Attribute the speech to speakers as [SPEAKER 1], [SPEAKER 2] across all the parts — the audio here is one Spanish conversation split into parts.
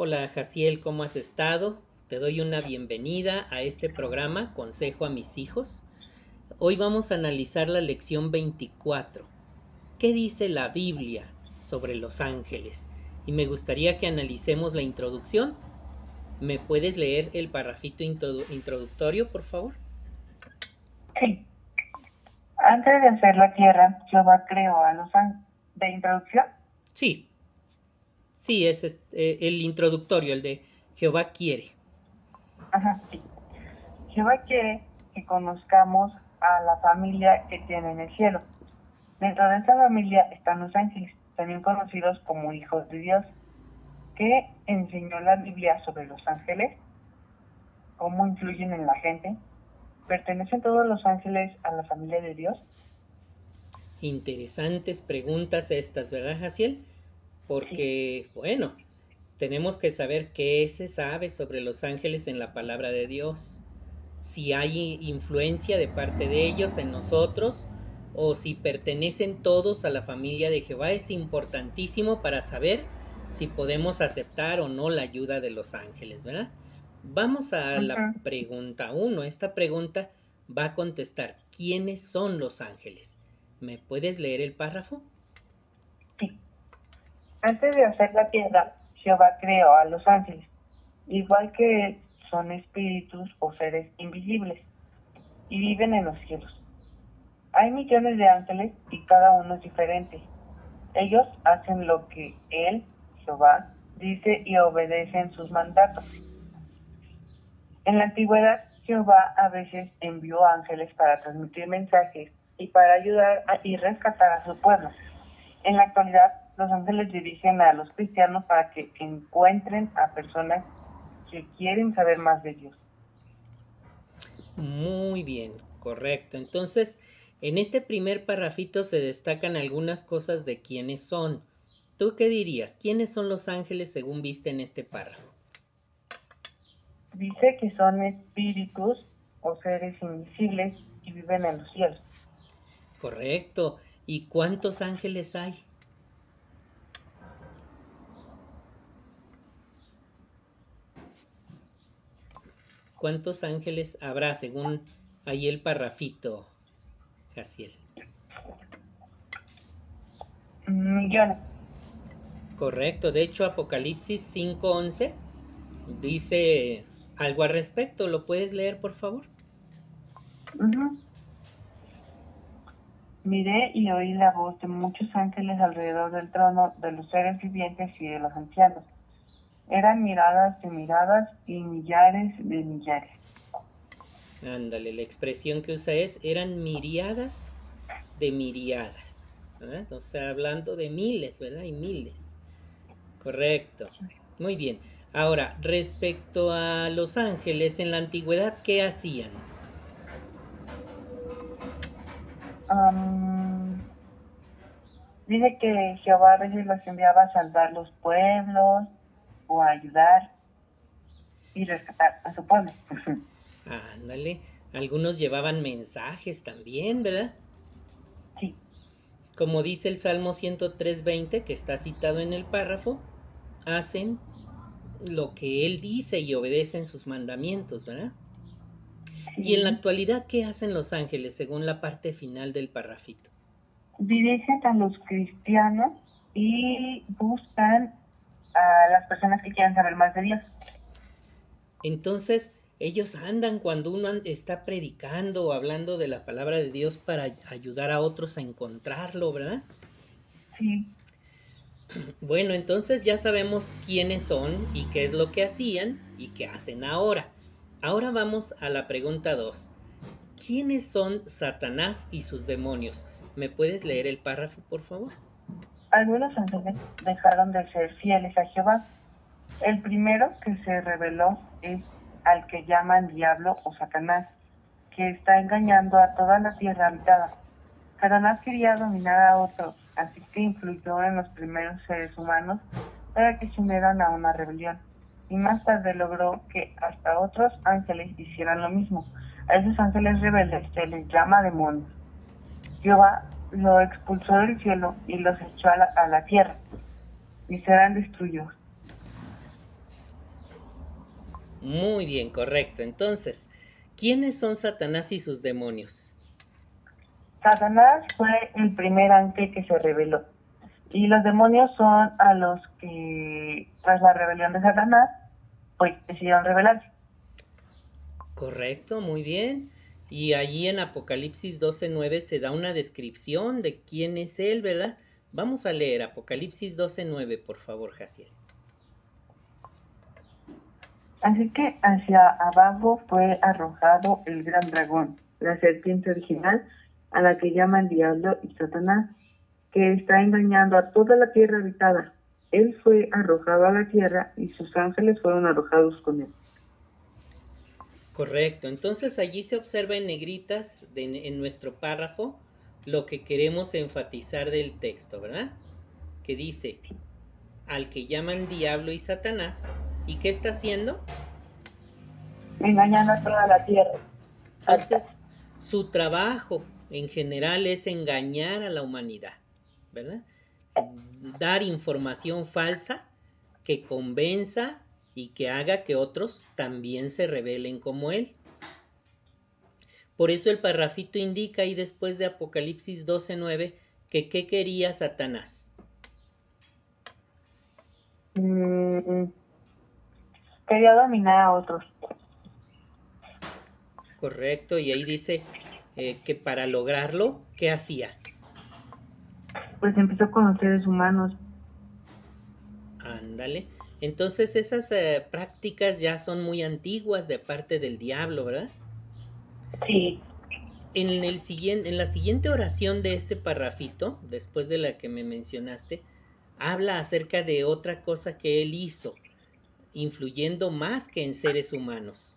[SPEAKER 1] Hola Jaciel, ¿cómo has estado? Te doy una bienvenida a este programa Consejo a mis hijos. Hoy vamos a analizar la lección 24. ¿Qué dice la Biblia sobre los ángeles? Y me gustaría que analicemos la introducción. ¿Me puedes leer el parrafito introductorio, por favor?
[SPEAKER 2] Sí. Antes de hacer la tierra, Jehová creó a los ángeles. ¿De introducción?
[SPEAKER 1] Sí. Sí, es eh, el introductorio, el de Jehová quiere.
[SPEAKER 2] Ajá, sí. Jehová quiere que conozcamos a la familia que tiene en el cielo. Dentro de esta familia están los ángeles, también conocidos como hijos de Dios. ¿Qué enseñó la Biblia sobre los ángeles? ¿Cómo influyen en la gente? ¿Pertenecen todos los ángeles a la familia de Dios?
[SPEAKER 1] Interesantes preguntas estas, ¿verdad, Jaciel? Porque, bueno, tenemos que saber qué se sabe sobre los ángeles en la palabra de Dios. Si hay influencia de parte de ellos en nosotros o si pertenecen todos a la familia de Jehová es importantísimo para saber si podemos aceptar o no la ayuda de los ángeles, ¿verdad? Vamos a la pregunta uno. Esta pregunta va a contestar, ¿quiénes son los ángeles? ¿Me puedes leer el párrafo?
[SPEAKER 2] Antes de hacer la tierra, Jehová creó a los ángeles. Igual que él, son espíritus o seres invisibles y viven en los cielos. Hay millones de ángeles y cada uno es diferente. Ellos hacen lo que él, Jehová, dice y obedecen sus mandatos. En la antigüedad, Jehová a veces envió ángeles para transmitir mensajes y para ayudar y rescatar a su pueblo. En la actualidad, los ángeles dirigen a los cristianos para que encuentren a personas que quieren saber más de Dios.
[SPEAKER 1] Muy bien, correcto. Entonces, en este primer parrafito se destacan algunas cosas de quiénes son. ¿Tú qué dirías? ¿Quiénes son los ángeles según viste en este párrafo?
[SPEAKER 2] Dice que son espíritus o seres invisibles y viven en los cielos.
[SPEAKER 1] Correcto. ¿Y cuántos ángeles hay? ¿Cuántos ángeles habrá según ahí el parrafito, Jaciel?
[SPEAKER 2] Millones.
[SPEAKER 1] Correcto. De hecho, Apocalipsis 5.11 dice algo al respecto. ¿Lo puedes leer, por favor?
[SPEAKER 2] Miré y oí la voz de muchos ángeles alrededor del trono, de los seres vivientes y de los ancianos. Eran miradas de miradas y millares de millares.
[SPEAKER 1] Ándale, la expresión que usa es, eran miriadas de miriadas. ¿verdad? O sea, hablando de miles, ¿verdad? Y miles. Correcto. Muy bien. Ahora, respecto a los ángeles en la antigüedad, ¿qué hacían?
[SPEAKER 2] dice que Jehová a veces los enviaba a salvar los pueblos o a ayudar y rescatar a su pueblo.
[SPEAKER 1] Ándale, algunos llevaban mensajes también, ¿verdad?
[SPEAKER 2] Sí.
[SPEAKER 1] Como dice el Salmo 103.20, que está citado en el párrafo, hacen lo que él dice y obedecen sus mandamientos, ¿verdad? Y en la actualidad, ¿qué hacen los ángeles según la parte final del parrafito?
[SPEAKER 2] Dirigen a los cristianos y buscan a las personas que quieran saber más de Dios.
[SPEAKER 1] Entonces, ellos andan cuando uno está predicando o hablando de la palabra de Dios para ayudar a otros a encontrarlo, ¿verdad?
[SPEAKER 2] Sí.
[SPEAKER 1] Bueno, entonces ya sabemos quiénes son y qué es lo que hacían y qué hacen ahora. Ahora vamos a la pregunta 2. ¿Quiénes son Satanás y sus demonios? ¿Me puedes leer el párrafo, por favor?
[SPEAKER 2] Algunos ángeles dejaron de ser fieles a Jehová. El primero que se reveló es al que llaman diablo o Satanás, que está engañando a toda la tierra habitada. Satanás quería dominar a otros así que influyó en los primeros seres humanos para que se unieran a una rebelión. Y más tarde logró que hasta otros ángeles hicieran lo mismo. A esos ángeles rebeldes se les llama demonios. Jehová lo expulsó del cielo y los echó a la, tierra y serán destruidos.
[SPEAKER 1] Muy bien, correcto. Entonces, ¿quiénes son Satanás y sus demonios?
[SPEAKER 2] Satanás fue el primer ángel que se reveló. Y los demonios son a los que, tras la rebelión de Satanás, pues decidieron rebelarse.
[SPEAKER 1] Correcto, muy bien. Y allí en Apocalipsis 12.9 se da una descripción de quién es él, ¿verdad? Vamos a leer Apocalipsis 12.9, por favor, Jaciel.
[SPEAKER 2] Así que hacia abajo fue arrojado el gran dragón, la serpiente original, a la que llaman diablo y Satanás, que está engañando a toda la tierra habitada. Él fue arrojado a la tierra y sus ángeles fueron arrojados con él.
[SPEAKER 1] Correcto, entonces allí se observa en negritas en nuestro párrafo lo que queremos enfatizar del texto, ¿verdad? Que dice, al que llaman diablo y Satanás, ¿y qué está haciendo?
[SPEAKER 2] Engañando a toda la tierra.
[SPEAKER 1] Entonces, su trabajo en general es engañar a la humanidad, ¿verdad? Dar información falsa que convenza y que haga que otros también se rebelen como él. Por eso el parrafito indica ahí después de Apocalipsis 12:9 que qué quería Satanás.
[SPEAKER 2] Mm, quería dominar a otros.
[SPEAKER 1] Correcto, y ahí dice eh, que para lograrlo, ¿qué hacía?
[SPEAKER 2] Pues empezó con los seres humanos.
[SPEAKER 1] Ándale. Entonces esas eh, prácticas ya son muy antiguas de parte del diablo, ¿verdad?
[SPEAKER 2] Sí.
[SPEAKER 1] En, el siguiente, en la siguiente oración de este parrafito, después de la que me mencionaste, habla acerca de otra cosa que él hizo, influyendo más que en seres humanos.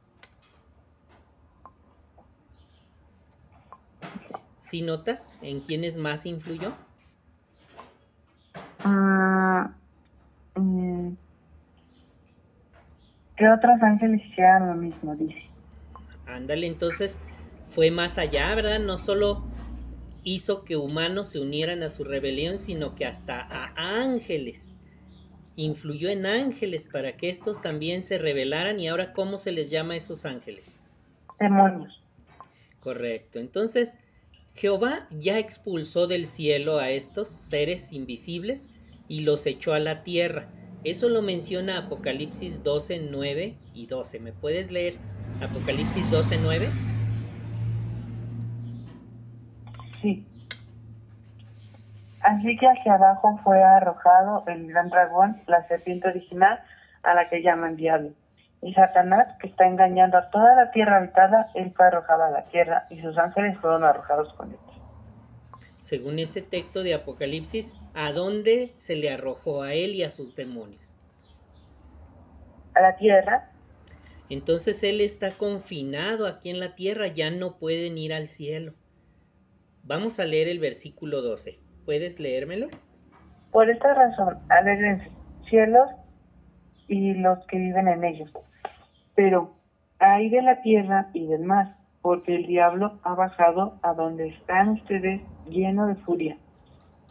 [SPEAKER 1] ¿Sí notas en quiénes más influyó?
[SPEAKER 2] Ah, mm, que otros ángeles hicieran lo mismo, dice.
[SPEAKER 1] Ándale, entonces fue más allá, ¿verdad? No solo hizo que humanos se unieran a su rebelión, sino que hasta a ángeles. Influyó en ángeles para que estos también se rebelaran y ahora ¿cómo se les llama a esos ángeles?
[SPEAKER 2] Demonios.
[SPEAKER 1] Correcto. Entonces, Jehová ya expulsó del cielo a estos seres invisibles y los echó a la tierra eso lo menciona Apocalipsis 12, 9 y 12. ¿Me puedes leer Apocalipsis 12, 9?
[SPEAKER 2] Sí. Así que hacia abajo fue arrojado el gran dragón, la serpiente original, a la que llaman diablo. Y Satanás, que está engañando a toda la tierra habitada, él fue arrojado a la tierra y sus ángeles fueron arrojados con él.
[SPEAKER 1] Según ese texto de Apocalipsis, ¿A dónde se le arrojó a él y a sus demonios?
[SPEAKER 2] A la tierra.
[SPEAKER 1] Entonces él está confinado aquí en la tierra, ya no pueden ir al cielo. Vamos a leer el versículo 12. ¿Puedes leérmelo?
[SPEAKER 2] Por esta razón, alegrense cielos y los que viven en ellos. Pero hay de la tierra y del mar, porque el diablo ha bajado a donde están ustedes lleno de furia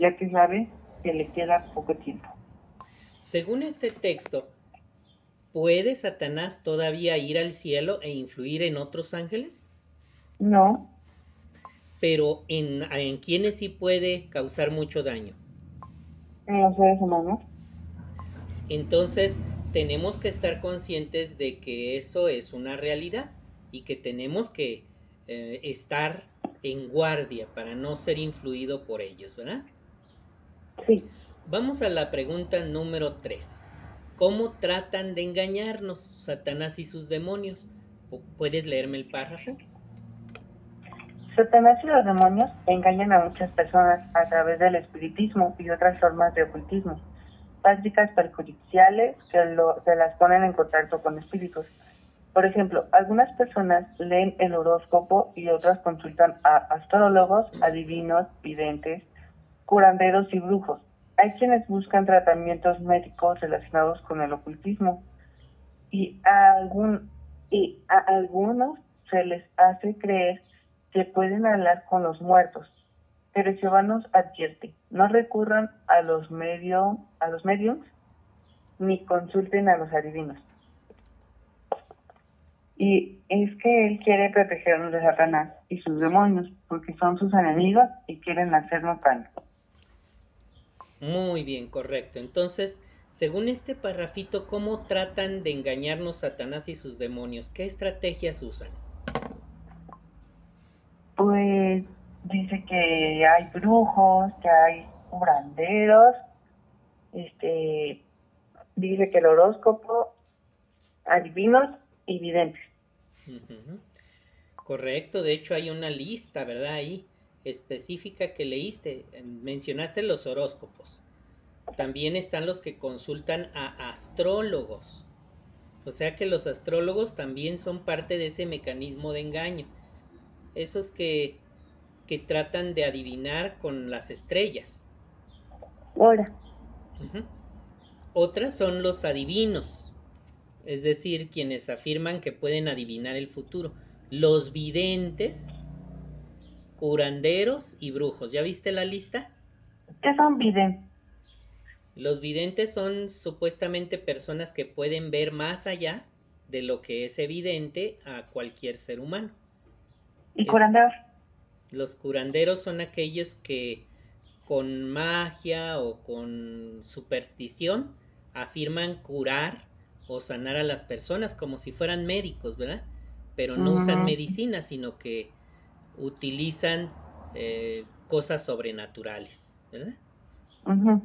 [SPEAKER 2] ya que sabe que le queda poco tiempo.
[SPEAKER 1] Según este texto, ¿puede Satanás todavía ir al cielo e influir en otros ángeles?
[SPEAKER 2] No.
[SPEAKER 1] Pero ¿en, en quiénes sí puede causar mucho daño?
[SPEAKER 2] En los seres humanos.
[SPEAKER 1] Entonces, tenemos que estar conscientes de que eso es una realidad y que tenemos que eh, estar en guardia para no ser influido por ellos, ¿verdad?
[SPEAKER 2] Sí.
[SPEAKER 1] Vamos a la pregunta número 3. ¿Cómo tratan de engañarnos Satanás y sus demonios? ¿Puedes leerme el párrafo?
[SPEAKER 2] Satanás y los demonios engañan a muchas personas a través del espiritismo y otras formas de ocultismo, prácticas perjudiciales que lo, se las ponen en contacto con espíritus. Por ejemplo, algunas personas leen el horóscopo y otras consultan a astrólogos, adivinos, videntes, curanderos y brujos. Hay quienes buscan tratamientos médicos relacionados con el ocultismo y a, algún, y a algunos se les hace creer que pueden hablar con los muertos. Pero Jehová nos advierte, no recurran a los, medio, a los medios ni consulten a los adivinos. Y es que él quiere protegernos de Satanás y sus demonios, porque son sus enemigos y quieren hacernos daño.
[SPEAKER 1] Muy bien, correcto. Entonces, según este parrafito, ¿cómo tratan de engañarnos Satanás y sus demonios? ¿Qué estrategias usan?
[SPEAKER 2] Pues dice que hay brujos, que hay curanderos, este, dice que el horóscopo, adivinos y videntes.
[SPEAKER 1] Correcto, de hecho hay una lista, ¿verdad? Ahí específica que leíste. Mencionaste los horóscopos. También están los que consultan a astrólogos. O sea que los astrólogos también son parte de ese mecanismo de engaño. Esos que, que tratan de adivinar con las estrellas.
[SPEAKER 2] Ahora.
[SPEAKER 1] Otras son los adivinos, es decir, quienes afirman que pueden adivinar el futuro. Los videntes, curanderos y brujos. ¿Ya viste la lista?
[SPEAKER 2] ¿Qué son videntes?
[SPEAKER 1] Los videntes son supuestamente personas que pueden ver más allá de lo que es evidente a cualquier ser humano.
[SPEAKER 2] ¿Y curanderos?
[SPEAKER 1] Los curanderos son aquellos que con magia o con superstición afirman curar o sanar a las personas como si fueran médicos, ¿verdad? Pero no usan medicina, sino que utilizan eh, cosas sobrenaturales, ¿verdad?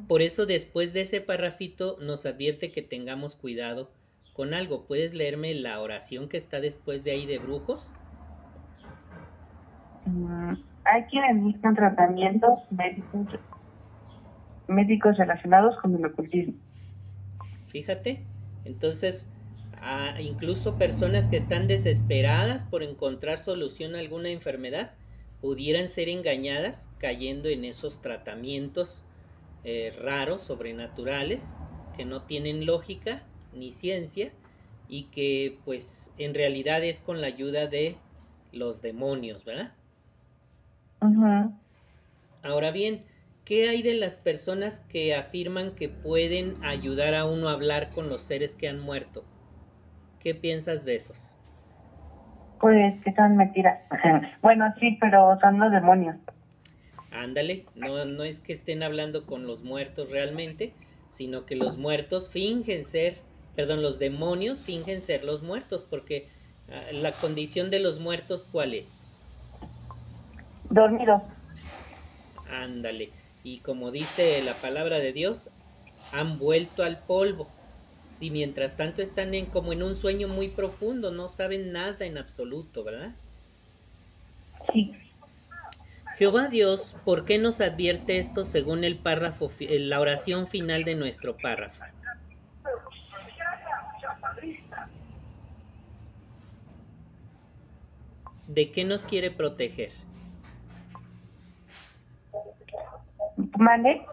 [SPEAKER 1] Por eso después de ese parrafito nos advierte que tengamos cuidado con algo. ¿Puedes leerme la oración que está después de ahí de brujos?
[SPEAKER 2] Mm, hay quienes buscan tratamientos médicos, médicos relacionados con el ocultismo.
[SPEAKER 1] Fíjate, entonces incluso personas que están desesperadas por encontrar solución a alguna enfermedad pudieran ser engañadas cayendo en esos tratamientos eh, raros, sobrenaturales, que no tienen lógica ni ciencia y que pues en realidad es con la ayuda de los demonios, ¿verdad? Ahora bien, ¿qué hay de las personas que afirman que pueden ayudar a uno a hablar con los seres que han muerto? ¿Qué piensas de esos?
[SPEAKER 2] Pues que son mentiras. bueno, sí, pero son los demonios.
[SPEAKER 1] Ándale, no, no es que estén hablando con los muertos realmente, sino que los muertos fingen ser, perdón, los demonios fingen ser los muertos, porque ah, la condición de los muertos, ¿cuál es?
[SPEAKER 2] Dormido.
[SPEAKER 1] Ándale, y como dice la palabra de Dios, han vuelto al polvo. Y mientras tanto están en, como en un sueño muy profundo, no saben nada en absoluto, ¿verdad?
[SPEAKER 2] Sí.
[SPEAKER 1] Jehová Dios, ¿por qué nos advierte esto según el párrafo, la oración final de nuestro párrafo? ¿De qué nos quiere proteger?
[SPEAKER 2] ¿Mane?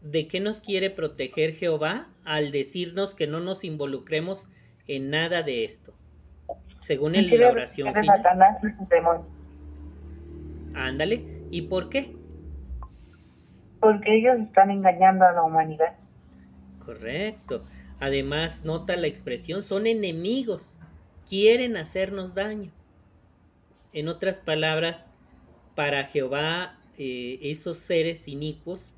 [SPEAKER 1] ¿De qué nos quiere proteger Jehová al decirnos que no nos involucremos en nada de esto? Según el, la oración final. Ándale, ¿y por qué?
[SPEAKER 2] Porque ellos están engañando a la humanidad.
[SPEAKER 1] Correcto. Además, nota la expresión, son enemigos, quieren hacernos daño. En otras palabras, para Jehová, eh, esos seres inicuos,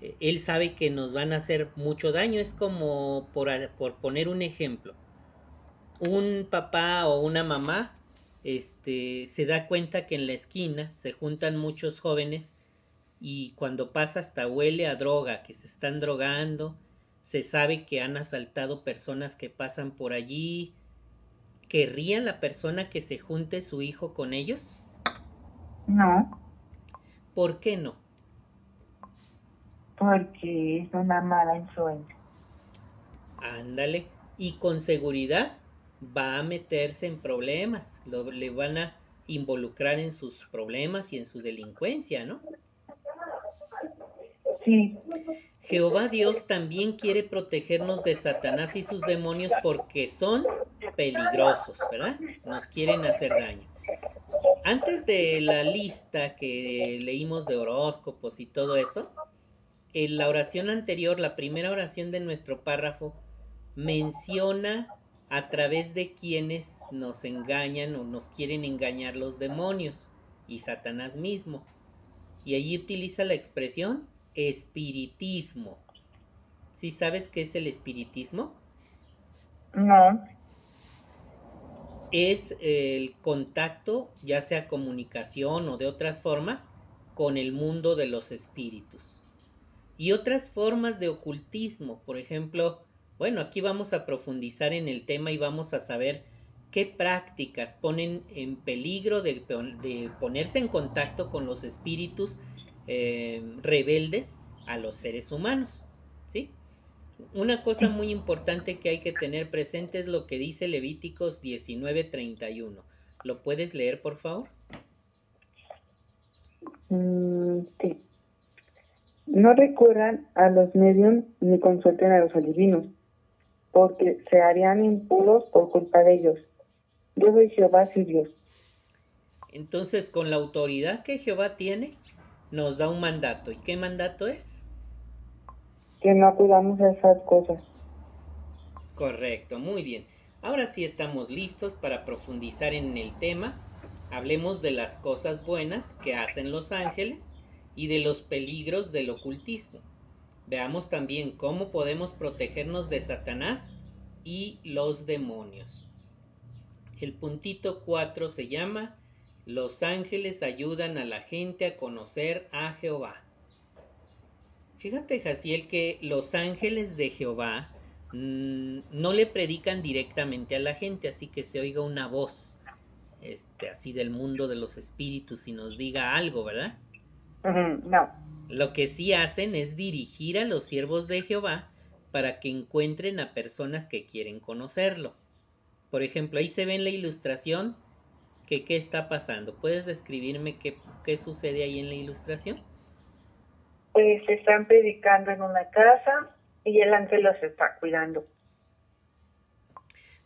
[SPEAKER 1] eh, él sabe que nos van a hacer mucho daño. Es como, por, poner un ejemplo, un papá o una mamá este, se da cuenta que en la esquina se juntan muchos jóvenes y cuando pasa hasta huele a droga, que se están drogando, se sabe que han asaltado personas que pasan por allí. ¿Querría la persona que se junte su hijo con ellos?
[SPEAKER 2] No.
[SPEAKER 1] ¿Por qué no?
[SPEAKER 2] Porque es una mala influencia.
[SPEAKER 1] Ándale. Y con seguridad va a meterse en problemas, lo, le van a involucrar en sus problemas y en su delincuencia, ¿no?
[SPEAKER 2] Sí.
[SPEAKER 1] Jehová Dios también quiere protegernos de Satanás y sus demonios porque son peligrosos, ¿verdad? Nos quieren hacer daño. Antes de la lista que leímos de horóscopos y todo eso, en la oración anterior, la primera oración de nuestro párrafo, menciona a través de quienes nos engañan o nos quieren engañar los demonios y Satanás mismo. Y allí utiliza la expresión espiritismo. ¿Sí sabes qué es el espiritismo?
[SPEAKER 2] No.
[SPEAKER 1] Es el contacto, ya sea comunicación o de otras formas, con el mundo de los espíritus. Y otras formas de ocultismo, por ejemplo, bueno, aquí vamos a profundizar en el tema y vamos a saber qué prácticas ponen en peligro de, ponerse en contacto con los espíritus eh, rebeldes a los seres humanos. ¿sí? Una cosa muy importante que hay que tener presente es lo que dice Levíticos 19:31. ¿Lo puedes leer, por favor?
[SPEAKER 2] Mm, sí. No recurran a los medios ni consulten a los adivinos porque se harían impuros por culpa de ellos. Yo soy Jehová su Dios.
[SPEAKER 1] Entonces, con la autoridad que Jehová tiene, nos da un mandato. ¿Y qué mandato es?
[SPEAKER 2] Que no acudamos a esas cosas.
[SPEAKER 1] Correcto, muy bien. Ahora sí estamos listos para profundizar en el tema. Hablemos de las cosas buenas que hacen los ángeles y de los peligros del ocultismo. Veamos también cómo podemos protegernos de Satanás y los demonios. El puntito 4 se llama Los ángeles ayudan a la gente a conocer a Jehová. Fíjate, Jaciel, que los ángeles de Jehová mm, no le predican directamente a la gente, así que se oiga una voz este, así del mundo de los espíritus y nos diga algo, ¿verdad?
[SPEAKER 2] no.
[SPEAKER 1] Lo que sí hacen es dirigir a los siervos de Jehová para que encuentren a personas que quieren conocerlo. Por ejemplo, ahí se ve en la ilustración que qué está pasando. ¿Puedes describirme qué, qué sucede ahí en la ilustración?
[SPEAKER 2] Pues están predicando en una casa y el ángel los está cuidando.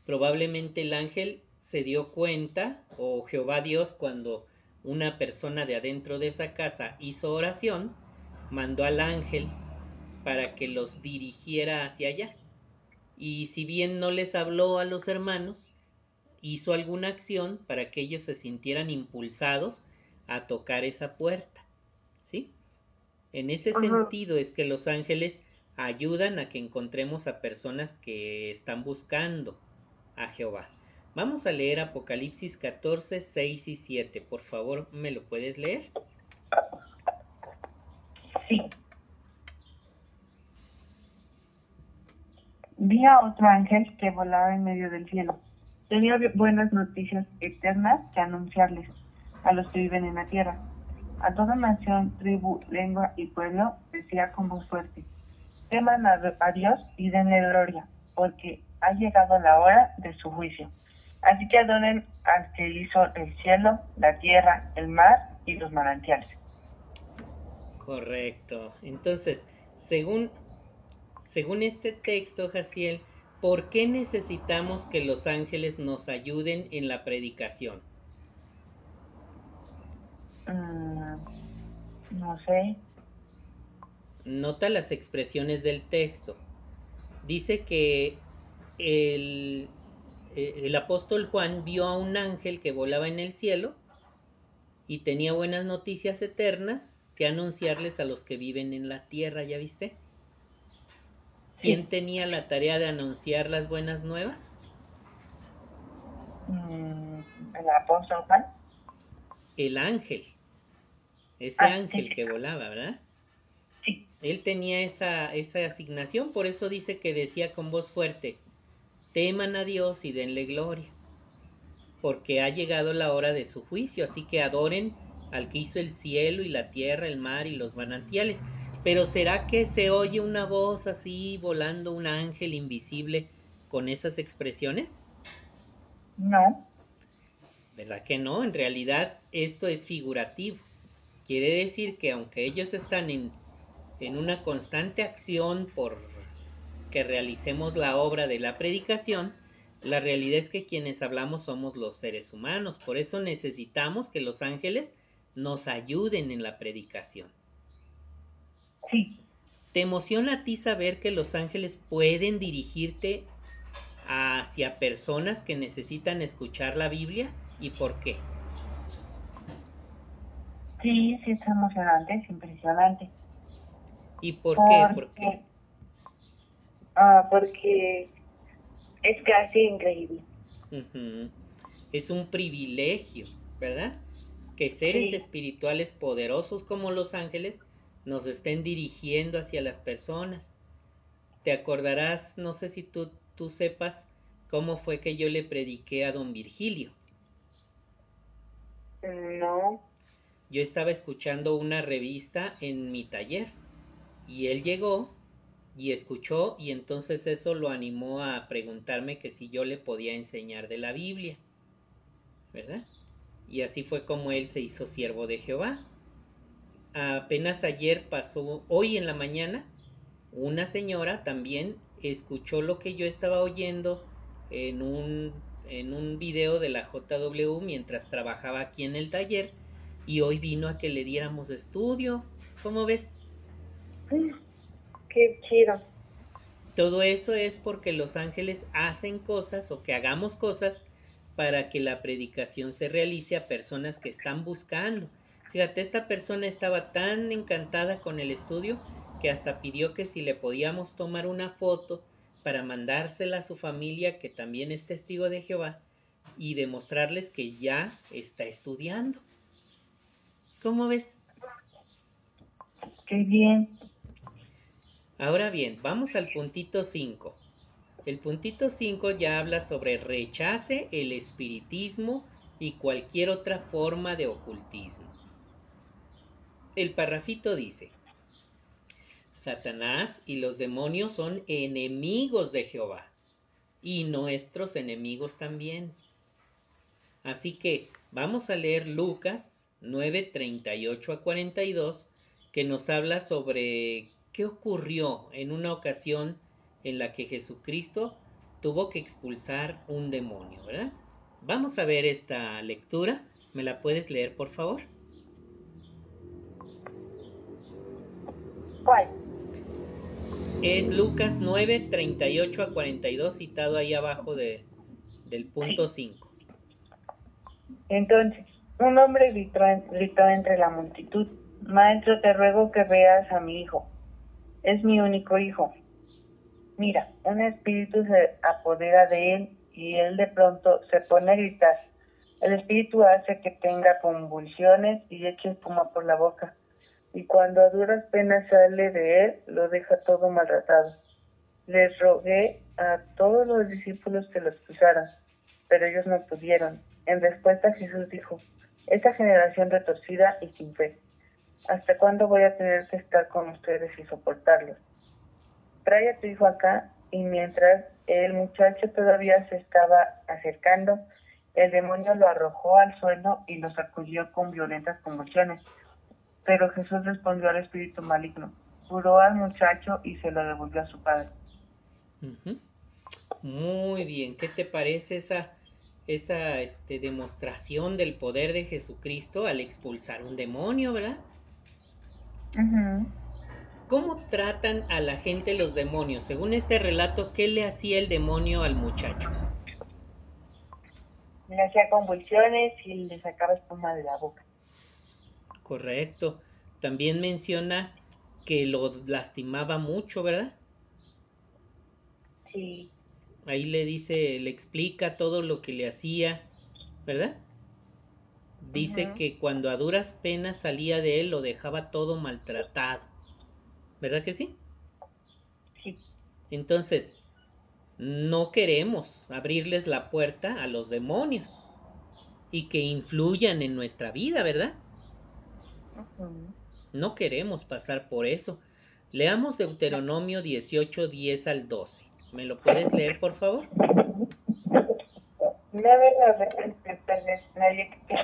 [SPEAKER 1] Probablemente el ángel se dio cuenta, o Jehová Dios, cuando una persona de adentro de esa casa hizo oración, mandó al ángel para que los dirigiera hacia allá. Y si bien no les habló a los hermanos, hizo alguna acción para que ellos se sintieran impulsados a tocar esa puerta. ¿Sí? En ese sentido es que los ángeles ayudan a que encontremos a personas que están buscando a Jehová. Vamos a leer Apocalipsis 14, 6 y 7. Por favor, ¿me lo puedes leer?
[SPEAKER 2] Sí. Vi a otro ángel que volaba en medio del cielo. Tenía buenas noticias eternas que anunciarles a los que viven en la tierra. A toda nación, tribu, lengua y pueblo decía con voz fuerte, teman a, a Dios y denle gloria, porque ha llegado la hora de su juicio. Así que adoren al que hizo el cielo, la tierra, el mar y los manantiales.
[SPEAKER 1] Correcto. Entonces, según, según este texto, Jaciel, ¿por qué necesitamos que los ángeles nos ayuden en la predicación?
[SPEAKER 2] Mm, no sé.
[SPEAKER 1] Nota las expresiones del texto. Dice que el, eh, el apóstol Juan vio a un ángel que volaba en el cielo y tenía buenas noticias eternas que anunciarles a los que viven en la tierra, ¿ya viste? ¿Quién tenía la tarea de anunciar las buenas nuevas?
[SPEAKER 2] Mm, ¿El apóstol Juan?
[SPEAKER 1] El ángel. Ese ah, ángel que volaba, ¿verdad?
[SPEAKER 2] Sí.
[SPEAKER 1] Él tenía esa, esa asignación, por eso dice que decía con voz fuerte, teman a Dios y denle gloria, porque ha llegado la hora de su juicio, así que adoren al que hizo el cielo y la tierra, el mar y los manantiales. Pero ¿será que se oye una voz así volando un ángel invisible con esas expresiones?
[SPEAKER 2] No.
[SPEAKER 1] ¿Verdad que no? En realidad esto es figurativo. Quiere decir que aunque ellos están en, en una constante acción por que realicemos la obra de la predicación, la realidad es que quienes hablamos somos los seres humanos. Por eso necesitamos que los ángeles nos ayuden en la predicación.
[SPEAKER 2] Sí.
[SPEAKER 1] ¿Te emociona a ti saber que los ángeles pueden dirigirte hacia personas que necesitan escuchar la Biblia y por qué?
[SPEAKER 2] Sí, sí, es emocionante, es impresionante.
[SPEAKER 1] ¿Y por qué? ¿Por qué?
[SPEAKER 2] Ah, porque es casi increíble.
[SPEAKER 1] Es un privilegio, ¿verdad? Que seres espirituales poderosos como los ángeles nos estén dirigiendo hacia las personas. Te acordarás, no sé si tú, tú sepas cómo fue que yo le prediqué a don Virgilio.
[SPEAKER 2] No.
[SPEAKER 1] Yo estaba escuchando una revista en mi taller y él llegó y escuchó y entonces eso lo animó a preguntarme que si yo le podía enseñar de la Biblia, ¿verdad? Y así fue como él se hizo siervo de Jehová. Apenas ayer pasó, hoy en la mañana, una señora también escuchó lo que yo estaba oyendo en un, en un video de la JW mientras trabajaba aquí en el taller y hoy vino a que le diéramos estudio. ¿Cómo ves?
[SPEAKER 2] Qué chido.
[SPEAKER 1] Todo eso es porque los ángeles hacen cosas o que hagamos cosas para que la predicación se realice a personas que están buscando. Fíjate, esta persona estaba tan encantada con el estudio que hasta pidió que si le podíamos tomar una foto para mandársela a su familia, que también es testigo de Jehová, y demostrarles que ya está estudiando. ¿Cómo ves?
[SPEAKER 2] Qué bien.
[SPEAKER 1] Ahora bien, vamos al puntito 5. El puntito 5 ya habla sobre rechace el espiritismo y cualquier otra forma de ocultismo. El parrafito dice, Satanás y los demonios son enemigos de Jehová y nuestros enemigos también. Así que vamos a leer Lucas 9, 38 a 42, que nos habla sobre qué ocurrió en una ocasión en la que Jesucristo tuvo que expulsar un demonio, ¿verdad? Vamos a ver esta lectura. ¿Me la puedes leer, por favor?
[SPEAKER 2] ¿Cuál?
[SPEAKER 1] Es Lucas 9, 38 a 42, citado ahí abajo de, del punto 5.
[SPEAKER 2] Entonces, un hombre gritó, entre la multitud, Maestro, te ruego que veas a mi hijo es mi único hijo. Mira, un espíritu se apodera de él y él de pronto se pone a gritar. El espíritu hace que tenga convulsiones y eche espuma por la boca. Y cuando a duras penas sale de él, lo deja todo maltratado. Les rogué a todos los discípulos que lo expulsaran, pero ellos no pudieron. En respuesta Jesús dijo, esta generación retorcida y sin fe ¿Hasta cuándo voy a tener que estar con ustedes y soportarlos? Trae a tu hijo acá y mientras el muchacho todavía se estaba acercando, el demonio lo arrojó al suelo y lo sacudió con violentas convulsiones. Pero Jesús respondió al espíritu maligno, curó al muchacho y se lo devolvió a su padre.
[SPEAKER 1] Muy bien, ¿qué te parece esa, esa este, demostración del poder de Jesucristo al expulsar un demonio, verdad? ¿Cómo tratan a la gente los demonios? Según este relato, ¿qué le hacía el demonio al muchacho?
[SPEAKER 2] Le hacía convulsiones y le sacaba espuma de la boca.
[SPEAKER 1] Correcto. También menciona que lo lastimaba mucho, ¿verdad?
[SPEAKER 2] Sí.
[SPEAKER 1] Ahí le dice, le explica todo lo que le hacía, ¿verdad? Dice que cuando a duras penas salía de él lo dejaba todo maltratado. ¿Verdad que sí?
[SPEAKER 2] Sí.
[SPEAKER 1] Entonces, no queremos abrirles la puerta a los demonios y que influyan en nuestra vida, ¿verdad? No queremos pasar por eso. Leamos Deuteronomio 18, 10 al 12. ¿Me lo puedes leer, por favor?
[SPEAKER 2] nadie que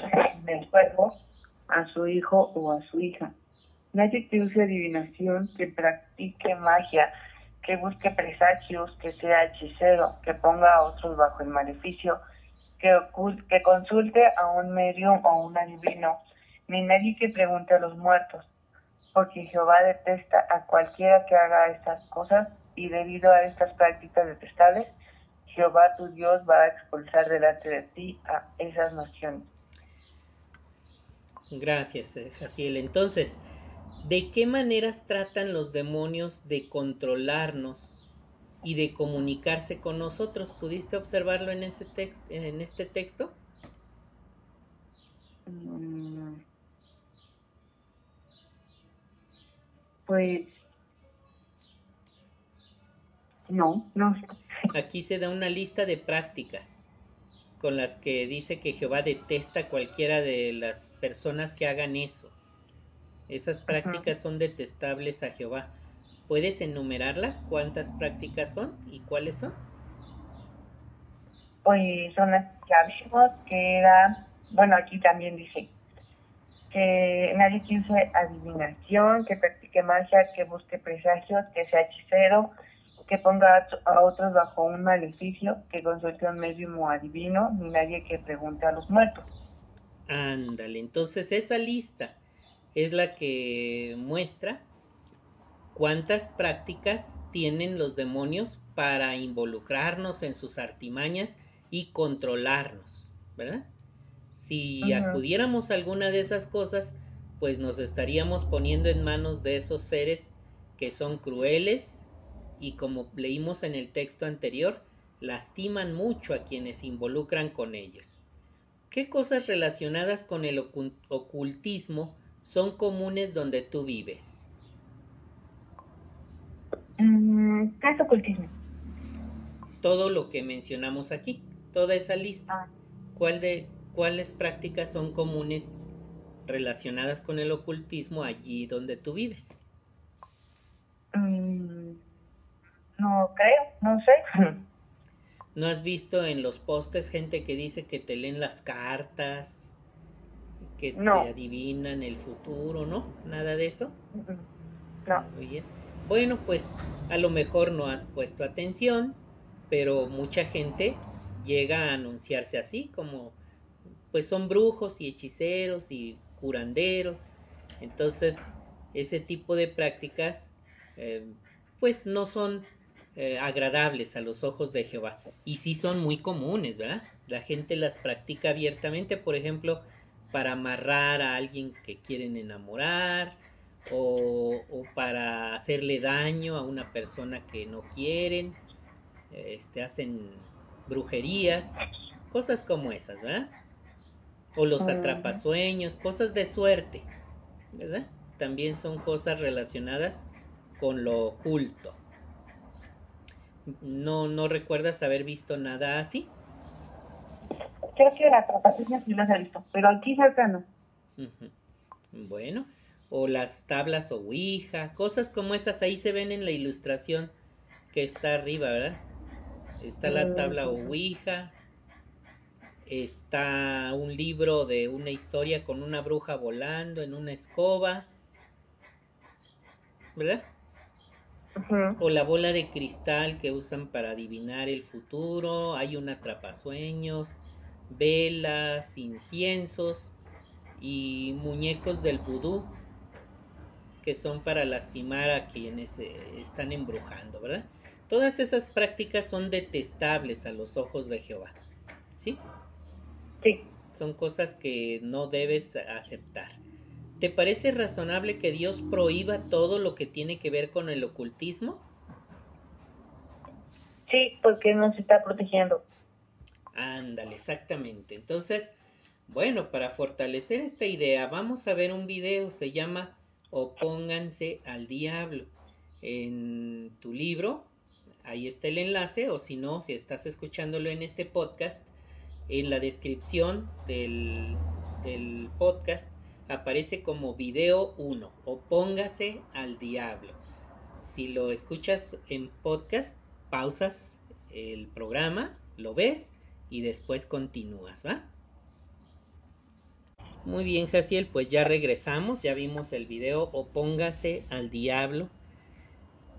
[SPEAKER 2] del fuego a su hijo o a su hija. Nadie que use adivinación, que practique magia, que busque presagios, que sea hechicero, que ponga a otros bajo el maleficio, que, que consulte a un medium o un adivino, ni nadie que pregunte a los muertos, porque Jehová detesta a cualquiera que haga estas cosas y debido a estas prácticas detestables, Jehová tu Dios va a expulsar delante de ti a esas naciones.
[SPEAKER 1] Gracias, eh, Jaciel. Entonces, ¿de qué maneras tratan los demonios de controlarnos y de comunicarse con nosotros? ¿Pudiste observarlo en, ese text, en este texto?
[SPEAKER 2] Pues no, no.
[SPEAKER 1] Aquí se da una lista de prácticas con las que dice que Jehová detesta a cualquiera de las personas que hagan eso. Esas prácticas son detestables a Jehová. ¿Puedes enumerarlas? ¿Cuántas prácticas son y cuáles son?
[SPEAKER 2] Pues son las que que era, bueno, aquí también dice que nadie que use adivinación, que practique magia, que busque presagios, que sea hechicero, que ponga a otros bajo un maleficio, que consulte a un médium adivino, ni nadie que pregunte a los muertos.
[SPEAKER 1] Ándale, entonces esa lista es la que muestra cuántas prácticas tienen los demonios para involucrarnos en sus artimañas y controlarnos, ¿verdad? Si acudiéramos a alguna de esas cosas, pues nos estaríamos poniendo en manos de esos seres que son crueles, y como leímos en el texto anterior, lastiman mucho a quienes se involucran con ellos. ¿Qué cosas relacionadas con el ocultismo son comunes donde tú vives?
[SPEAKER 2] Mm, ¿Qué es ocultismo?
[SPEAKER 1] Todo lo que mencionamos aquí, toda esa lista. Ah. ¿Cuál de, ¿Cuáles prácticas son comunes relacionadas con el ocultismo allí donde tú vives?
[SPEAKER 2] Mm, no creo, no sé.
[SPEAKER 1] ¿No has visto en los postes gente que dice que te leen las cartas, que te adivinan el futuro, ¿no? ¿Nada de eso?
[SPEAKER 2] No.
[SPEAKER 1] Muy bien. Bueno, pues a lo mejor no has puesto atención, pero mucha gente llega a anunciarse así, como pues son brujos y hechiceros y curanderos. Entonces, ese tipo de prácticas, eh, pues no son eh, agradables a los ojos de Jehová. Y sí son muy comunes, ¿verdad? La gente las practica abiertamente, por ejemplo, para amarrar a alguien que quieren enamorar o, para hacerle daño a una persona que no quieren. Este, hacen brujerías, cosas como esas, ¿verdad? O los atrapasueños, cosas de suerte, ¿verdad? También son cosas relacionadas con lo oculto. ¿No, no recuerdas haber visto nada así?
[SPEAKER 2] Creo que las sí las he visto, pero aquí cerca no.
[SPEAKER 1] Bueno, o las tablas o ouija, cosas como esas ahí se ven en la ilustración que está arriba, ¿verdad? Está la tabla o ouija, está un libro de una historia con una bruja volando en una escoba, ¿verdad? O la bola de cristal que usan para adivinar el futuro. Hay un atrapasueños, velas, inciensos y muñecos del vudú que son para lastimar a quienes eh, están embrujando, ¿verdad? Todas esas prácticas son detestables a los ojos de Jehová. ¿Sí?
[SPEAKER 2] Sí.
[SPEAKER 1] Son cosas que no debes aceptar. ¿Te parece razonable que Dios prohíba todo lo que tiene que ver con el ocultismo?
[SPEAKER 2] Sí, porque nos está protegiendo.
[SPEAKER 1] Ándale, exactamente. Entonces, bueno, para fortalecer esta idea, vamos a ver un video, se llama Opónganse al Diablo. En tu libro, ahí está el enlace, o si no, si estás escuchándolo en este podcast, en la descripción del, del podcast aparece como video 1 Opóngase al diablo. Si lo escuchas en podcast, pausas el programa, lo ves y después continúas, ¿va? Muy bien, Jaciel, pues ya regresamos, ya vimos el video Opóngase al diablo.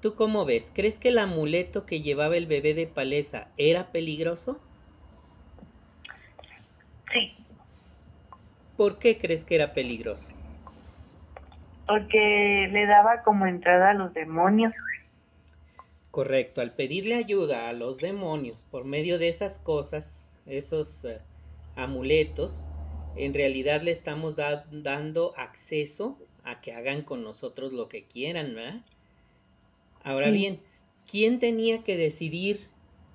[SPEAKER 1] ¿Tú cómo ves? ¿Crees que el amuleto que llevaba el bebé de Palesa era peligroso?
[SPEAKER 2] Sí.
[SPEAKER 1] ¿Por qué crees que era peligroso?
[SPEAKER 2] Porque le daba como entrada a los demonios.
[SPEAKER 1] Correcto, al pedirle ayuda a los demonios por medio de esas cosas, esos eh, amuletos, en realidad le estamos dando acceso a que hagan con nosotros lo que quieran, ¿verdad? Ahora bien, ¿quién tenía que decidir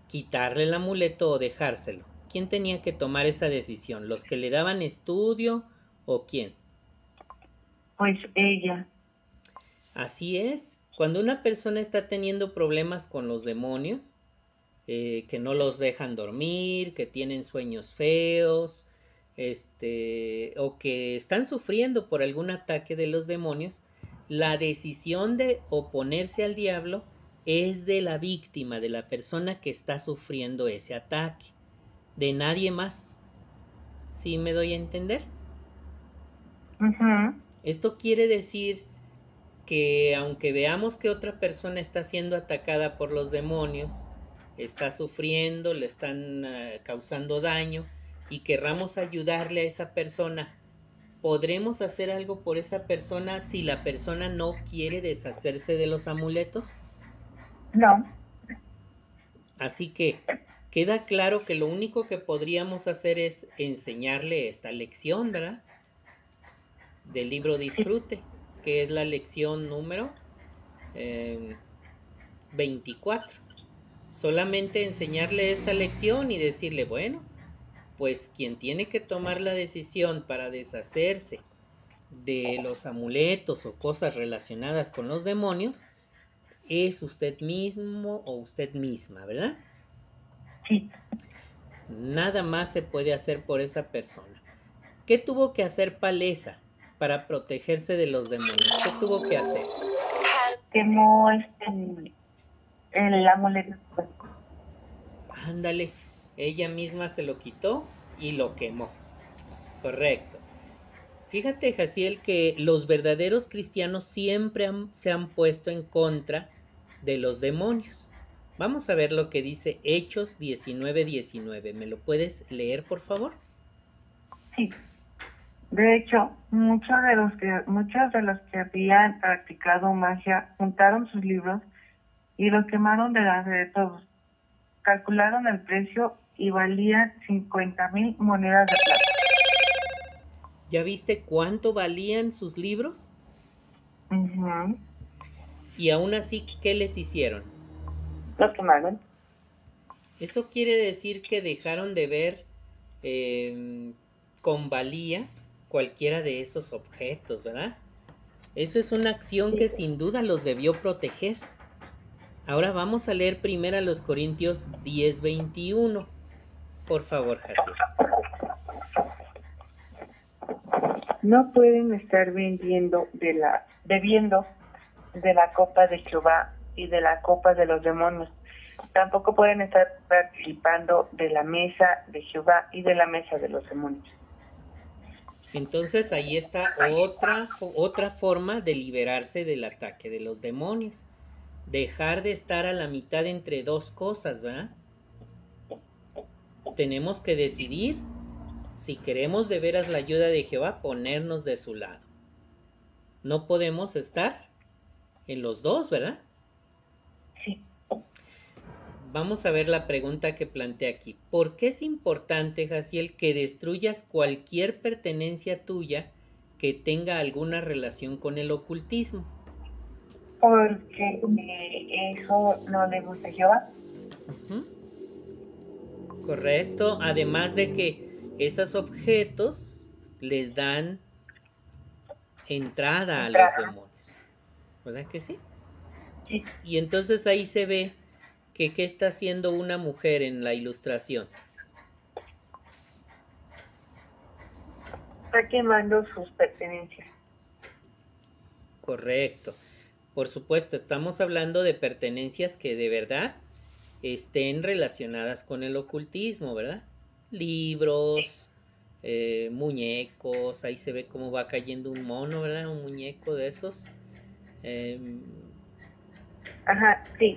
[SPEAKER 1] quitarle el amuleto o dejárselo? ¿Quién tenía que tomar esa decisión? ¿Los que le daban estudio o quién?
[SPEAKER 2] Pues ella.
[SPEAKER 1] Así es. Cuando una persona está teniendo problemas con los demonios, eh, que no los dejan dormir, que tienen sueños feos, este, o que están sufriendo por algún ataque de los demonios, la decisión de oponerse al diablo es de la víctima, de la persona que está sufriendo ese ataque, de nadie más. ¿Sí me doy a entender? Esto quiere decir que aunque veamos que otra persona está siendo atacada por los demonios, está sufriendo, le están eh, causando daño y querramos ayudarle a esa persona, ¿podremos hacer algo por esa persona si la persona no quiere deshacerse de los amuletos?
[SPEAKER 2] No.
[SPEAKER 1] Así que queda claro que lo único que podríamos hacer es enseñarle esta lección, ¿verdad? Del libro Disfrute, que es la lección número 24. Em, Solamente enseñarle esta lección y decirle, bueno, pues quien tiene que tomar la decisión para deshacerse de los amuletos o cosas relacionadas con los demonios es usted mismo o usted misma, ¿verdad?
[SPEAKER 2] Sí.
[SPEAKER 1] Nada más se puede hacer por esa persona. ¿Qué tuvo que hacer Palesa para protegerse de los demonios? ¿Qué tuvo que hacer?
[SPEAKER 2] Quemó este, el amuleto.
[SPEAKER 1] Ándale, ella misma se lo quitó y lo quemó. Correcto. Fíjate, Jaciel, que los verdaderos cristianos siempre se han puesto en contra de los demonios. Vamos a ver lo que dice Hechos 19:19. ¿Me lo puedes leer, por favor?
[SPEAKER 2] Sí. De hecho, muchos de los que muchos de los que habían practicado magia juntaron sus libros y los quemaron delante de todos. Calcularon el precio y valían 50 mil monedas de plata.
[SPEAKER 1] ¿Ya viste cuánto valían sus libros? Y aún así, ¿qué les hicieron?
[SPEAKER 2] Los quemaron.
[SPEAKER 1] Eso quiere decir que dejaron de ver em, con valía cualquiera de esos objetos, ¿verdad? Eso es una acción que sin duda los debió proteger. Ahora vamos a leer primero a los Corintios 10:21. Por favor, Jaciel.
[SPEAKER 2] No pueden estar vendiendo de la, bebiendo de la copa de Jehová y de la copa de los demonios. Tampoco pueden estar participando de la mesa de Jehová y de la mesa de los demonios.
[SPEAKER 1] Entonces ahí está otra, otra forma de liberarse del ataque de los demonios. Dejar de estar a la mitad entre dos cosas, ¿verdad? Tenemos que decidir si queremos de veras la ayuda de Jehová, ponernos de su lado. No podemos estar en los dos, ¿verdad?
[SPEAKER 2] Sí.
[SPEAKER 1] Vamos a ver la pregunta que plantea aquí. ¿Por qué es importante, Jaciel, que destruyas cualquier pertenencia tuya que tenga alguna relación con el ocultismo?
[SPEAKER 2] Porque eso no le gusta a Jehová.
[SPEAKER 1] Correcto. Además de que esos objetos les dan entrada a los demonios. ¿Verdad que sí? Y entonces ahí se ve que qué está haciendo una mujer en la ilustración.
[SPEAKER 2] Está quemando sus pertenencias.
[SPEAKER 1] Correcto. Por supuesto, estamos hablando de pertenencias que de verdad estén relacionadas con el ocultismo, ¿verdad? Libros, eh, muñecos, ahí se ve cómo va cayendo un mono, ¿verdad? Un muñeco de esos. Em,
[SPEAKER 2] Ajá, sí.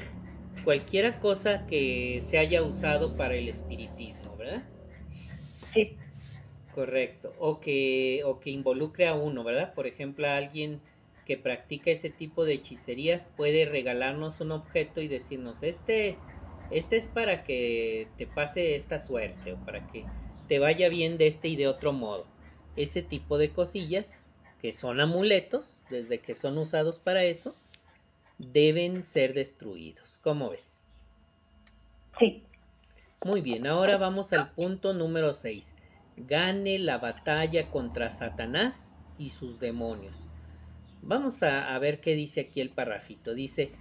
[SPEAKER 1] Cualquiera cosa que se haya usado para el espiritismo, ¿verdad?
[SPEAKER 2] Sí.
[SPEAKER 1] Correcto. O que, o que involucre a uno, ¿verdad? Por ejemplo, a alguien que practica ese tipo de hechicerías puede regalarnos un objeto y decirnos, este, este es para que te pase esta suerte o para que te vaya bien de este y de otro modo. Ese tipo de cosillas, que son amuletos, desde que son usados para eso, deben ser destruidos. ¿Cómo ves?
[SPEAKER 2] Sí.
[SPEAKER 1] Muy bien, ahora vamos al punto número 6. Gane la batalla contra Satanás y sus demonios. Vamos a, a, ver qué dice aquí el parrafito. Dice,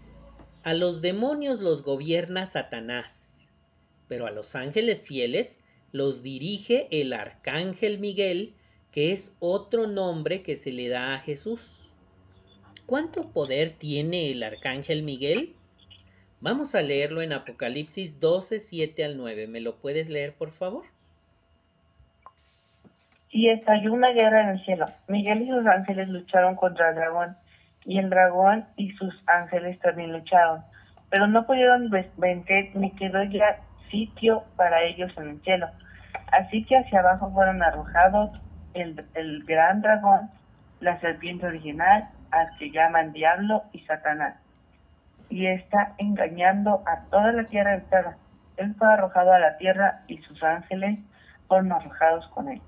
[SPEAKER 1] a los demonios los gobierna Satanás, pero a los ángeles fieles los dirige el arcángel Miguel, que es otro nombre que se le da a Jesús. ¿Cuánto poder tiene el arcángel Miguel? Vamos a leerlo en Apocalipsis 12, 7 al 9. ¿Me lo puedes leer, por favor?
[SPEAKER 2] Y estalló una guerra en el cielo. Miguel y sus ángeles lucharon contra el dragón, y el dragón y sus ángeles también lucharon, pero no pudieron vencer ni quedó ya sitio para ellos en el cielo. Así que hacia abajo fueron arrojados el, el gran dragón, la serpiente original, al que llaman Diablo y Satanás, y está engañando a toda la tierra entera. Él fue arrojado a la tierra y sus ángeles fueron arrojados con él.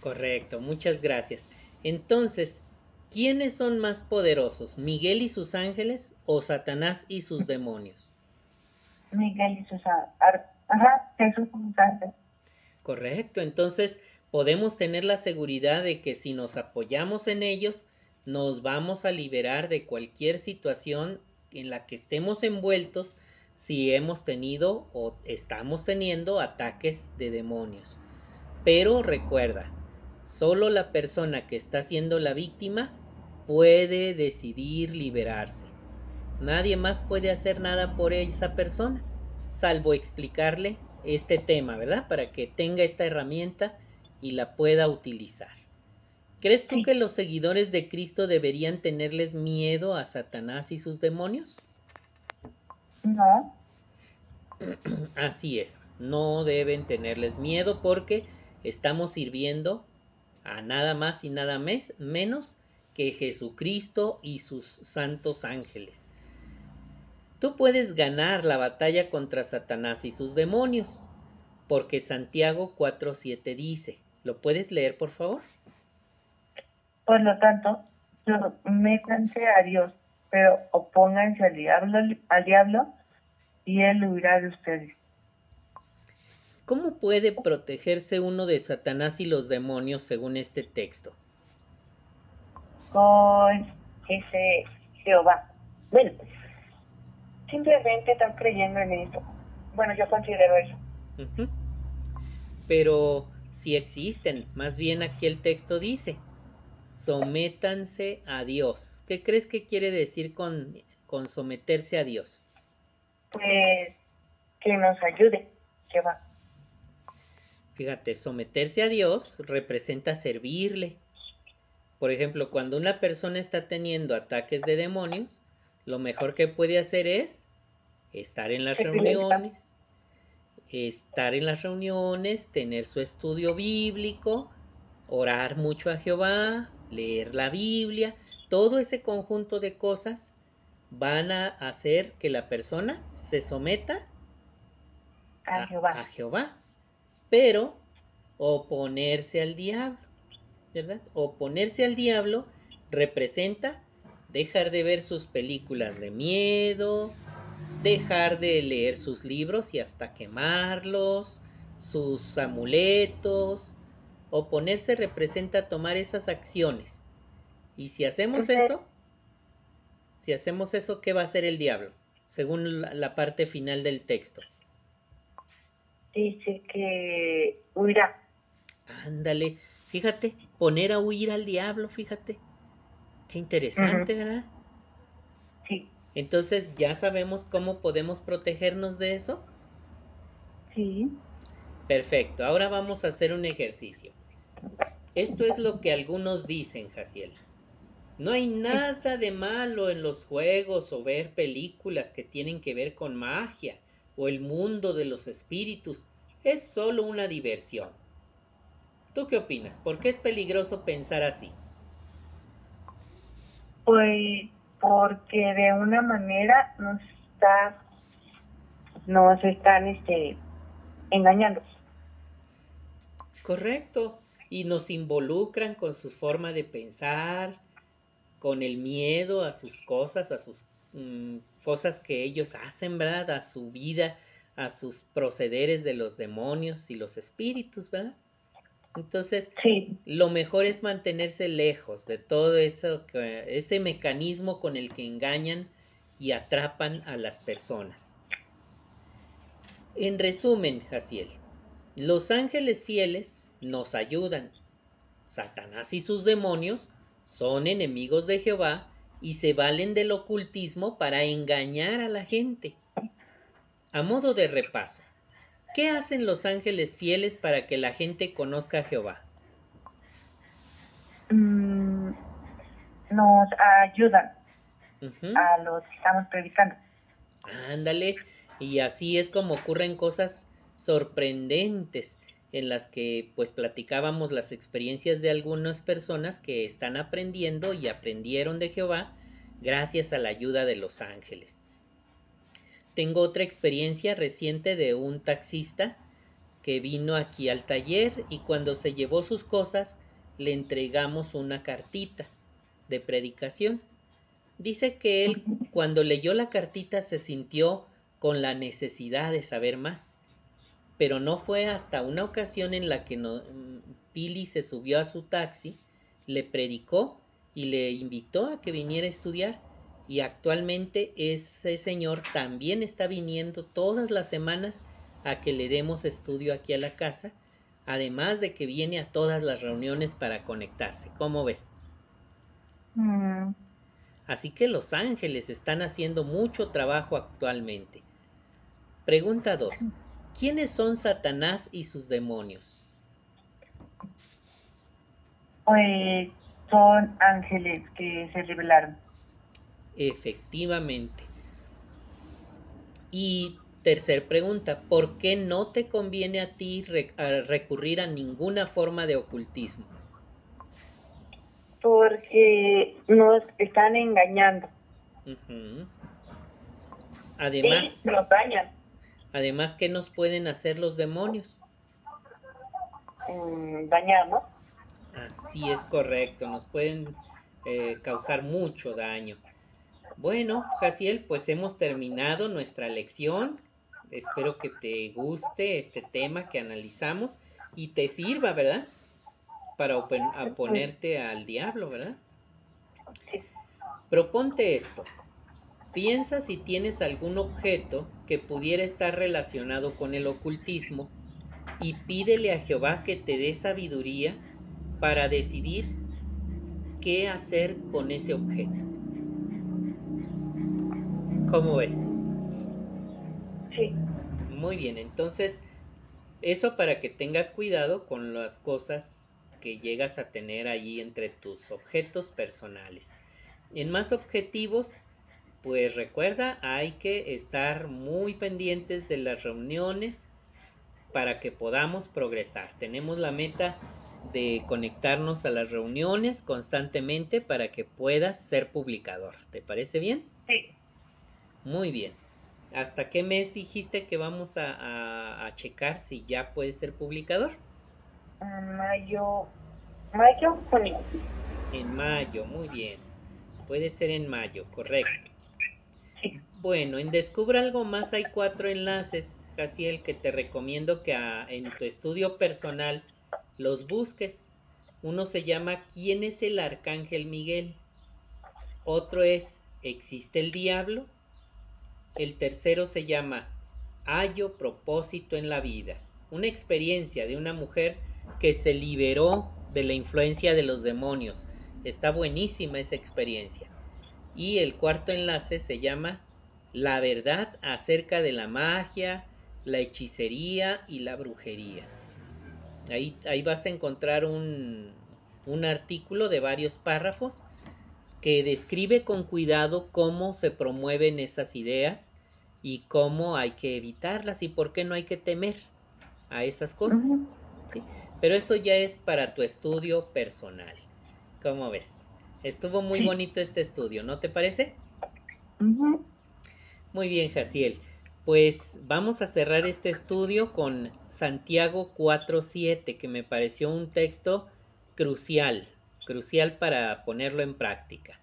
[SPEAKER 1] Correcto, muchas gracias. Entonces, ¿quiénes son más poderosos, Miguel y sus ángeles o Satanás y sus demonios?
[SPEAKER 2] Miguel y sus ángeles. Ajá, Jesús y sus ángeles.
[SPEAKER 1] Correcto, entonces podemos tener la seguridad de que si nos apoyamos en ellos, nos vamos a liberar de cualquier situación en la que estemos envueltos si hemos tenido o estamos teniendo ataques de demonios. Pero recuerda, solo la persona que está siendo la víctima puede decidir liberarse. Nadie más puede hacer nada por esa persona, salvo explicarle este tema, ¿verdad? Para que tenga esta herramienta y la pueda utilizar. ¿Crees tú que los seguidores de Cristo deberían tenerles miedo a Satanás y sus demonios?
[SPEAKER 2] No.
[SPEAKER 1] Así es, no deben tenerles miedo porque estamos sirviendo a nada más y nada mes, menos que Jesucristo y sus santos ángeles. Tú puedes ganar la batalla contra Satanás y sus demonios, porque Santiago 4.7 dice, ¿lo puedes leer por favor?
[SPEAKER 2] Por lo tanto, métanse a Dios, pero opónganse al diablo, al diablo y él huirá de ustedes.
[SPEAKER 1] ¿Cómo puede protegerse uno de Satanás y los demonios según este texto?
[SPEAKER 2] Con ese Jehová. Bueno, simplemente están creyendo en eso. Bueno, yo considero eso.
[SPEAKER 1] Uh -huh. Pero si existen, más bien aquí el texto dice, sométanse a Dios. ¿Qué crees que quiere decir con, con someterse a Dios?
[SPEAKER 2] Pues que nos ayude, que va.
[SPEAKER 1] Fíjate, someterse a Dios representa servirle. Por ejemplo, cuando una persona está teniendo ataques de demonios, lo mejor que puede hacer es estar en las reuniones, estar en las reuniones, tener su estudio bíblico, orar mucho a Jehová, leer la Biblia, todo ese conjunto de cosas van a hacer que la persona se someta
[SPEAKER 2] a, a, Jehová.
[SPEAKER 1] a Jehová. Pero oponerse al diablo, ¿verdad? Oponerse al diablo representa dejar de ver sus películas de miedo, dejar de leer sus libros y hasta quemarlos, sus amuletos. Oponerse representa tomar esas acciones. Y si hacemos eso, si hacemos eso, ¿qué va a hacer el diablo? Según la, la parte final del texto.
[SPEAKER 2] Dice que huirá.
[SPEAKER 1] Ándale, fíjate, poner a huir al diablo, fíjate. Qué interesante, uh -huh. ¿verdad?
[SPEAKER 2] Sí.
[SPEAKER 1] Entonces, ¿ya sabemos cómo podemos protegernos de eso?
[SPEAKER 2] Sí.
[SPEAKER 1] Perfecto, ahora vamos a hacer un ejercicio. Esto es lo que algunos dicen, Jaciel. No hay nada de malo en los juegos o ver películas que tienen que ver con magia o el mundo de los espíritus. Es solo una diversión. ¿Tú qué opinas? ¿Por qué es peligroso pensar así?
[SPEAKER 2] Pues porque de una manera nos está nos están este engañando.
[SPEAKER 1] Correcto. Y nos involucran con su forma de pensar, con el miedo a sus cosas, a sus mm, cosas que ellos hacen, ¿verdad? A su vida, a sus procederes de los demonios y los espíritus, ¿verdad? Entonces, lo mejor es mantenerse lejos de todo eso, ese mecanismo con el que engañan y atrapan a las personas. En resumen, Jaciel, los ángeles fieles nos ayudan. Satanás y sus demonios son enemigos de Jehová y se valen del ocultismo para engañar a la gente. A modo de repaso, ¿qué hacen los ángeles fieles para que la gente conozca a Jehová?
[SPEAKER 2] Mm, nos ayudan a los que estamos predicando.
[SPEAKER 1] Ándale, y así es como ocurren cosas sorprendentes en las que pues platicábamos las experiencias de algunas personas que están aprendiendo y aprendieron de Jehová gracias a la ayuda de los ángeles. Tengo otra experiencia reciente de un taxista que vino aquí al taller y cuando se llevó sus cosas le entregamos una cartita de predicación. Dice que él cuando leyó la cartita se sintió con la necesidad de saber más pero no fue hasta una ocasión en la que no, Pili se subió a su taxi, le predicó y le invitó a que viniera a estudiar y actualmente ese señor también está viniendo todas las semanas a que le demos estudio aquí a la casa, además de que viene a todas las reuniones para conectarse. ¿Cómo ves? Mm. Así que los ángeles están haciendo mucho trabajo actualmente. Pregunta 2. ¿Quiénes son Satanás y sus demonios?
[SPEAKER 2] Pues son ángeles que se revelaron.
[SPEAKER 1] Efectivamente. Y tercer pregunta, ¿por qué no te conviene a ti recurrir a ninguna forma de ocultismo?
[SPEAKER 2] Porque nos están engañando.
[SPEAKER 1] Además,
[SPEAKER 2] nos dañan.
[SPEAKER 1] Además, ¿qué nos pueden hacer los demonios?
[SPEAKER 2] Mm, dañarnos.
[SPEAKER 1] Así es correcto, nos pueden eh, causar mucho daño. Bueno, Jaciel, pues hemos terminado nuestra lección. Espero que te guste este tema que analizamos y te sirva, ¿verdad? Para oponerte al diablo, ¿verdad? Proponte esto. Piensa si tienes algún objeto que pudiera estar relacionado con el ocultismo y pídele a Jehová que te dé sabiduría para decidir qué hacer con ese objeto. ¿Cómo ves?
[SPEAKER 2] Sí.
[SPEAKER 1] Muy bien, entonces eso para que tengas cuidado con las cosas que llegas a tener ahí entre tus objetos personales. En más objetivos, pues recuerda, hay que estar muy pendientes de las reuniones para que podamos progresar. Tenemos la meta de conectarnos a las reuniones constantemente para que puedas ser publicador. ¿Te parece bien?
[SPEAKER 2] Sí.
[SPEAKER 1] Muy bien. ¿Hasta qué mes dijiste que vamos a, checar si ya puedes ser publicador?
[SPEAKER 2] Mayo, mayo, junio.
[SPEAKER 1] En mayo, muy bien. Puede ser en mayo, correcto. Bueno, en Descubra algo más hay cuatro enlaces, Jaciel, que te recomiendo que en tu estudio personal los busques. Uno se llama ¿Quién es el Arcángel Miguel? Otro es ¿Existe el diablo? El tercero se llama Hallo propósito en la vida. Una experiencia de una mujer que se liberó de la influencia de los demonios. Está buenísima esa experiencia. Y el cuarto enlace se llama La verdad acerca de la magia, la hechicería y la brujería. Ahí, ahí vas a encontrar un, un artículo de varios párrafos que describe con cuidado cómo se promueven esas ideas y cómo hay que evitarlas y por qué no hay que temer a esas cosas. ¿sí? Pero eso ya es para tu estudio personal. ¿Cómo ves? Estuvo muy bonito este estudio, ¿no te parece? Muy bien, Jaciel. Pues vamos a cerrar este estudio con Santiago 4.7, que me pareció un texto crucial, crucial para ponerlo en práctica.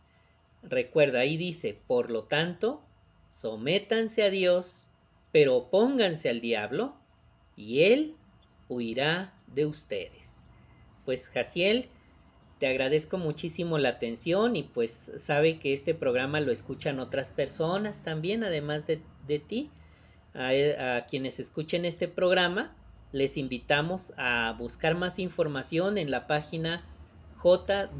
[SPEAKER 1] Recuerda, ahí dice, por lo tanto, sométanse a Dios, pero opónganse al diablo, y él huirá de ustedes. Pues Jaciel, te agradezco muchísimo la atención y pues sabe que este programa lo escuchan otras personas también, además de, ti. A, quienes escuchen este programa, les invitamos a buscar más información en la página jw.org.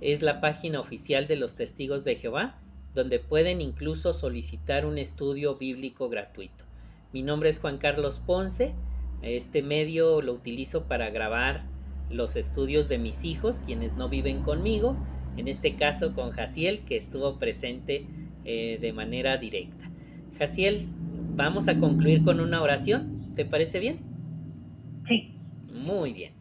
[SPEAKER 1] Es la página oficial de los testigos de Jehová, donde pueden incluso solicitar un estudio bíblico gratuito. Mi nombre es Juan Carlos Ponce. Este medio lo utilizo para grabar los estudios de mis hijos, quienes no viven conmigo. En este caso con Jaciel, que estuvo presente eh, de manera directa. Jaciel, vamos a concluir con una oración. ¿Te parece bien?
[SPEAKER 2] Sí.
[SPEAKER 1] Muy bien.